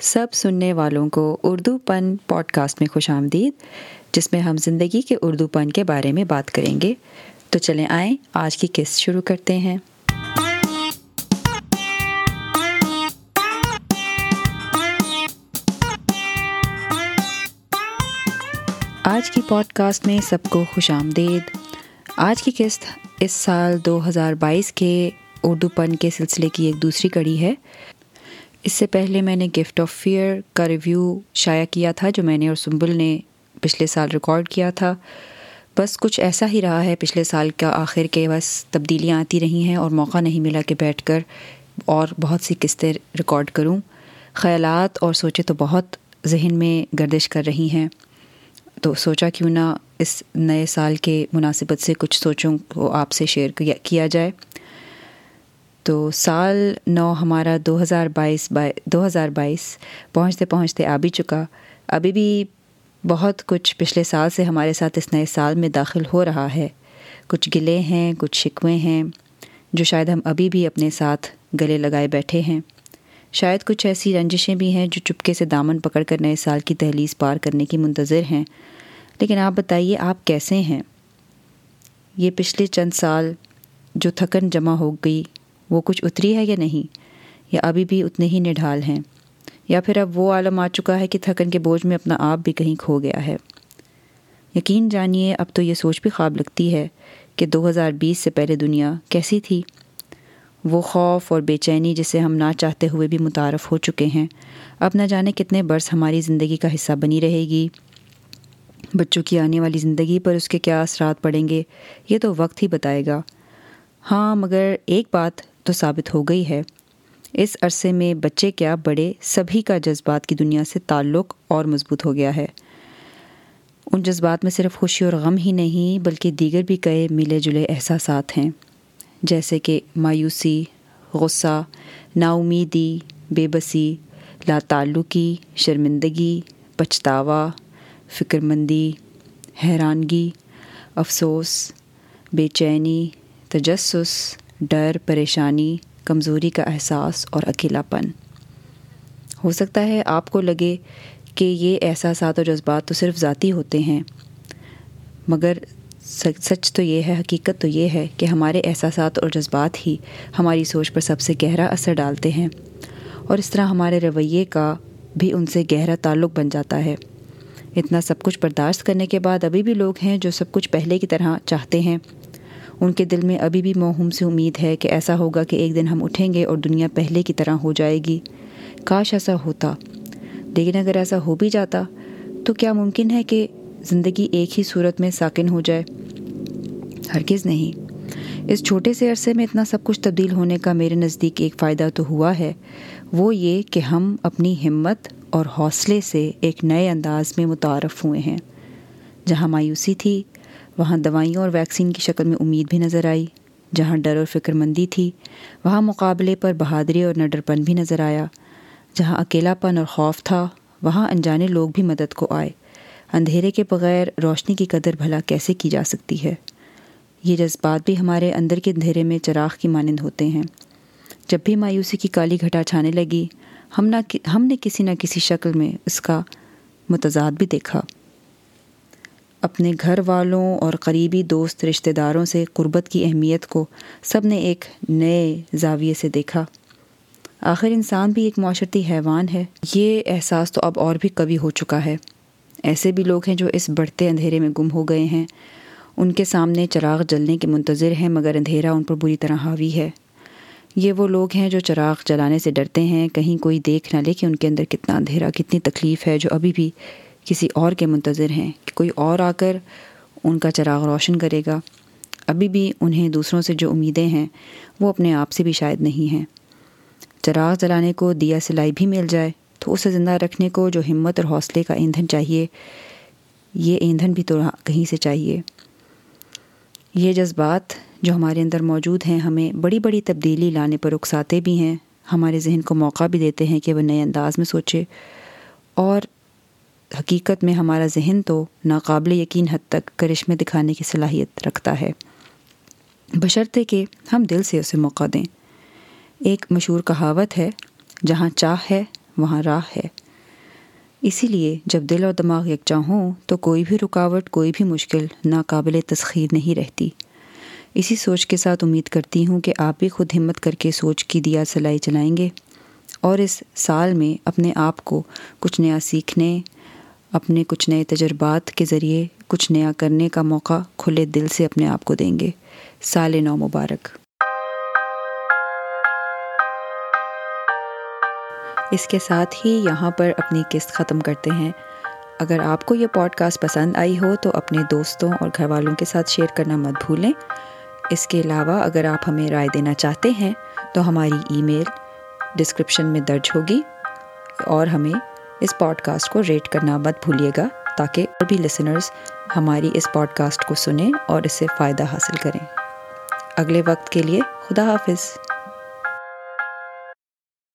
سب سننے والوں کو اردو پن پوڈ کاسٹ میں خوش آمدید، جس میں ہم زندگی کے اردو پن کے بارے میں بات کریں گے۔ تو چلیں آئیں، آج کی قسط شروع کرتے ہیں۔ آج کی پوڈ کاسٹ میں سب کو خوش آمدید۔ آج کی قسط اس سال دو ہزار بائیس کے اردو پن کے سلسلے کی ایک دوسری کڑی ہے۔ اس سے پہلے میں نے گفٹ آف فیئر کا ریویو شائع کیا تھا جو میں نے اور سنبل نے پچھلے سال ریکارڈ کیا تھا۔ بس کچھ ایسا ہی رہا ہے پچھلے سال کا آخر کے بس تبدیلیاں آتی رہی ہیں اور موقع نہیں ملا کہ بیٹھ کر اور بہت سی قسطیں ریکارڈ کروں۔ خیالات اور سوچے تو بہت ذہن میں گردش کر رہی ہیں۔ تو سوچا کیوں نہ اس نئے سال کے مناسبت سے کچھ سوچوں کو آپ سے شیئر کیا جائے۔ تو سال نو ہمارا دو ہزار بائیس دو ہزار بائیس پہنچتے پہنچتے آ بھی چکا۔ ابھی بھی بہت کچھ پچھلے سال سے ہمارے ساتھ اس نئے سال میں داخل ہو رہا ہے۔ کچھ گلے ہیں، کچھ شکوے ہیں جو شاید ہم ابھی بھی اپنے ساتھ گلے لگائے بیٹھے ہیں۔ شاید کچھ ایسی رنجشیں بھی ہیں جو چپکے سے دامن پکڑ کر نئے سال کی دہلیز پار کرنے کی منتظر ہیں۔ لیکن آپ بتائیے، آپ کیسے ہیں؟ یہ پچھلے چند سال جو تھکن جمع ہو گئی وہ کچھ اتری ہے یا نہیں، یا ابھی بھی اتنے ہی نڈھال ہیں، یا پھر اب وہ عالم آ چکا ہے کہ تھکن کے بوجھ میں اپنا آپ بھی کہیں کھو گیا ہے۔ یقین جانیے، اب تو یہ سوچ بھی خواب لگتی ہے کہ دو ہزار بیس سے پہلے دنیا کیسی تھی۔ وہ خوف اور بے چینی جسے ہم نہ چاہتے ہوئے بھی متعارف ہو چکے ہیں۔ اب نہ جانے کتنے برس ہماری زندگی کا حصہ بنی رہے گی۔ بچوں کی آنے والی زندگی پر اس کے کیا اثرات پڑیں گے، یہ تو وقت ہی بتائے گا۔ ہاں مگر ایک بات تو ثابت ہو گئی ہے۔ اس عرصے میں بچے کیا بڑے سبھی کا جذبات کی دنیا سے تعلق اور مضبوط ہو گیا ہے۔ ان جذبات میں صرف خوشی اور غم ہی نہیں، بلکہ دیگر بھی کئے ملے جلے احساسات ہیں۔ جیسے کہ مایوسی، غصہ نا امیدی بے بسی لا تعلقی شرمندگی، پچھتاوا فکر مندی حیرانگی، افسوس، بے چینی، تجسس ڈر، پریشانی، کمزوری کا احساس اور اکیلا پن ہو سکتا ہے آپ کو لگے کہ یہ احساسات اور جذبات تو صرف ذاتی ہوتے ہیں، مگر سچ تو یہ ہے، حقیقت تو یہ ہے کہ ہمارے احساسات اور جذبات ہی ہماری سوچ پر سب سے گہرا اثر ڈالتے ہیں، اور اس طرح ہمارے رویے کا بھی ان سے گہرا تعلق بن جاتا ہے۔ اتنا سب کچھ برداشت کرنے کے بعد ابھی بھی لوگ ہیں جو سب کچھ پہلے کی طرح چاہتے ہیں۔ ان کے دل میں ابھی بھی موہم سے امید ہے کہ ایسا ہوگا کہ ایک دن ہم اٹھیں گے اور دنیا پہلے کی طرح ہو جائے گی۔ کاش ایسا ہوتا۔ لیکن اگر ایسا ہو بھی جاتا، تو کیا ممکن ہے کہ زندگی ایک ہی صورت میں ساکن ہو جائے؟ ہرگز نہیں۔ اس چھوٹے سے عرصے میں اتنا سب کچھ تبدیل ہونے کا میرے نزدیک ایک فائدہ تو ہوا ہے۔ وہ یہ کہ ہم اپنی ہمت اور حوصلے سے ایک نئے انداز میں متعارف ہوئے ہیں۔ جہاں مایوسی تھی وہاں دوائیوں اور ویکسین کی شکل میں امید بھی نظر آئی۔ جہاں ڈر اور فکر مندی تھی، وہاں مقابلے پر بہادری اور نڈر پن بھی نظر آیا۔ جہاں اکیلا پن اور خوف تھا، وہاں انجانے لوگ بھی مدد کو آئے۔ اندھیرے کے بغیر روشنی کی قدر بھلا کیسے کی جا سکتی ہے؟ یہ جذبات بھی ہمارے اندر کے اندھیرے میں چراغ کی مانند ہوتے ہیں۔ جب بھی مایوسی کی کالی گھٹا چھانے لگی، ہم نہ ہم نے کسی نہ کسی شکل میں اس کا متضاد بھی دیکھا۔ اپنے گھر والوں اور قریبی دوست رشتہ داروں سے قربت کی اہمیت کو سب نے ایک نئے زاویے سے دیکھا۔ آخر انسان بھی ایک معاشرتی حیوان ہے۔ یہ احساس تو اب اور بھی کبھی ہو چکا ہے۔ ایسے بھی لوگ ہیں جو اس بڑھتے اندھیرے میں گم ہو گئے ہیں۔ ان کے سامنے چراغ جلنے کے منتظر ہیں، مگر اندھیرا ان پر بری طرح حاوی ہے۔ یہ وہ لوگ ہیں جو چراغ جلانے سے ڈرتے ہیں۔ کہیں کوئی دیکھ نہ لے کہ ان کے اندر کتنا اندھیرا، کتنی تکلیف ہے جو ابھی بھی کسی اور کے منتظر ہیں کہ کوئی اور آ کر ان کا چراغ روشن کرے گا۔ ابھی بھی انہیں دوسروں سے جو امیدیں ہیں، وہ اپنے آپ سے بھی شاید نہیں ہیں۔ چراغ جلانے کو دیا سلائی بھی مل جائے تو اسے زندہ رکھنے کو جو ہمت اور حوصلے کا ایندھن چاہیے، یہ ایندھن بھی تو کہیں سے چاہیے۔ یہ جذبات جو ہمارے اندر موجود ہیں، ہمیں بڑی بڑی تبدیلی لانے پر اکساتے بھی ہیں۔ ہمارے ذہن کو موقع بھی دیتے ہیں کہ وہ نئے انداز میں سوچے اور حقیقت میں ہمارا ذہن تو ناقابل یقین حد تک کرشمے دکھانے کی صلاحیت رکھتا ہے۔ بشرطے کہ ہم دل سے اسے موقع دیں۔ ایک مشہور کہاوت ہے، جہاں چاہ ہے، وہاں راہ ہے۔ اسی لیے جب دل اور دماغ یکجا ہوں، تو کوئی بھی رکاوٹ، کوئی بھی مشکل ناقابل تسخیر نہیں رہتی۔ اسی سوچ کے ساتھ امید کرتی ہوں کہ آپ بھی خود ہمت کر کے سوچ کی دیا سلائی چلائیں گے اور اس سال میں اپنے آپ کو کچھ نیا سیکھنے اپنے کچھ نئے تجربات کے ذریعے کچھ نیا کرنے کا موقع کھلے دل سے اپنے آپ کو دیں گے۔ سال نو مبارک۔ اس کے ساتھ ہی یہاں پر اپنی قسط ختم کرتے ہیں۔ اگر آپ کو یہ پوڈ کاسٹ پسند آئی ہو تو اپنے دوستوں اور گھر والوں کے ساتھ شیئر کرنا مت بھولیں۔ اس کے علاوہ اگر آپ ہمیں رائے دینا چاہتے ہیں تو ہماری ای میل ڈسکرپشن میں درج ہوگی اور ہمیں اس پوڈ کاسٹ کو ریٹ کرنا مت بھولیے گا تاکہ اور بھی لسنرز ہماری اس پوڈ کاسٹ کو سنیں اور اس سے فائدہ حاصل کریں۔ اگلے وقت کے لیے خدا حافظ۔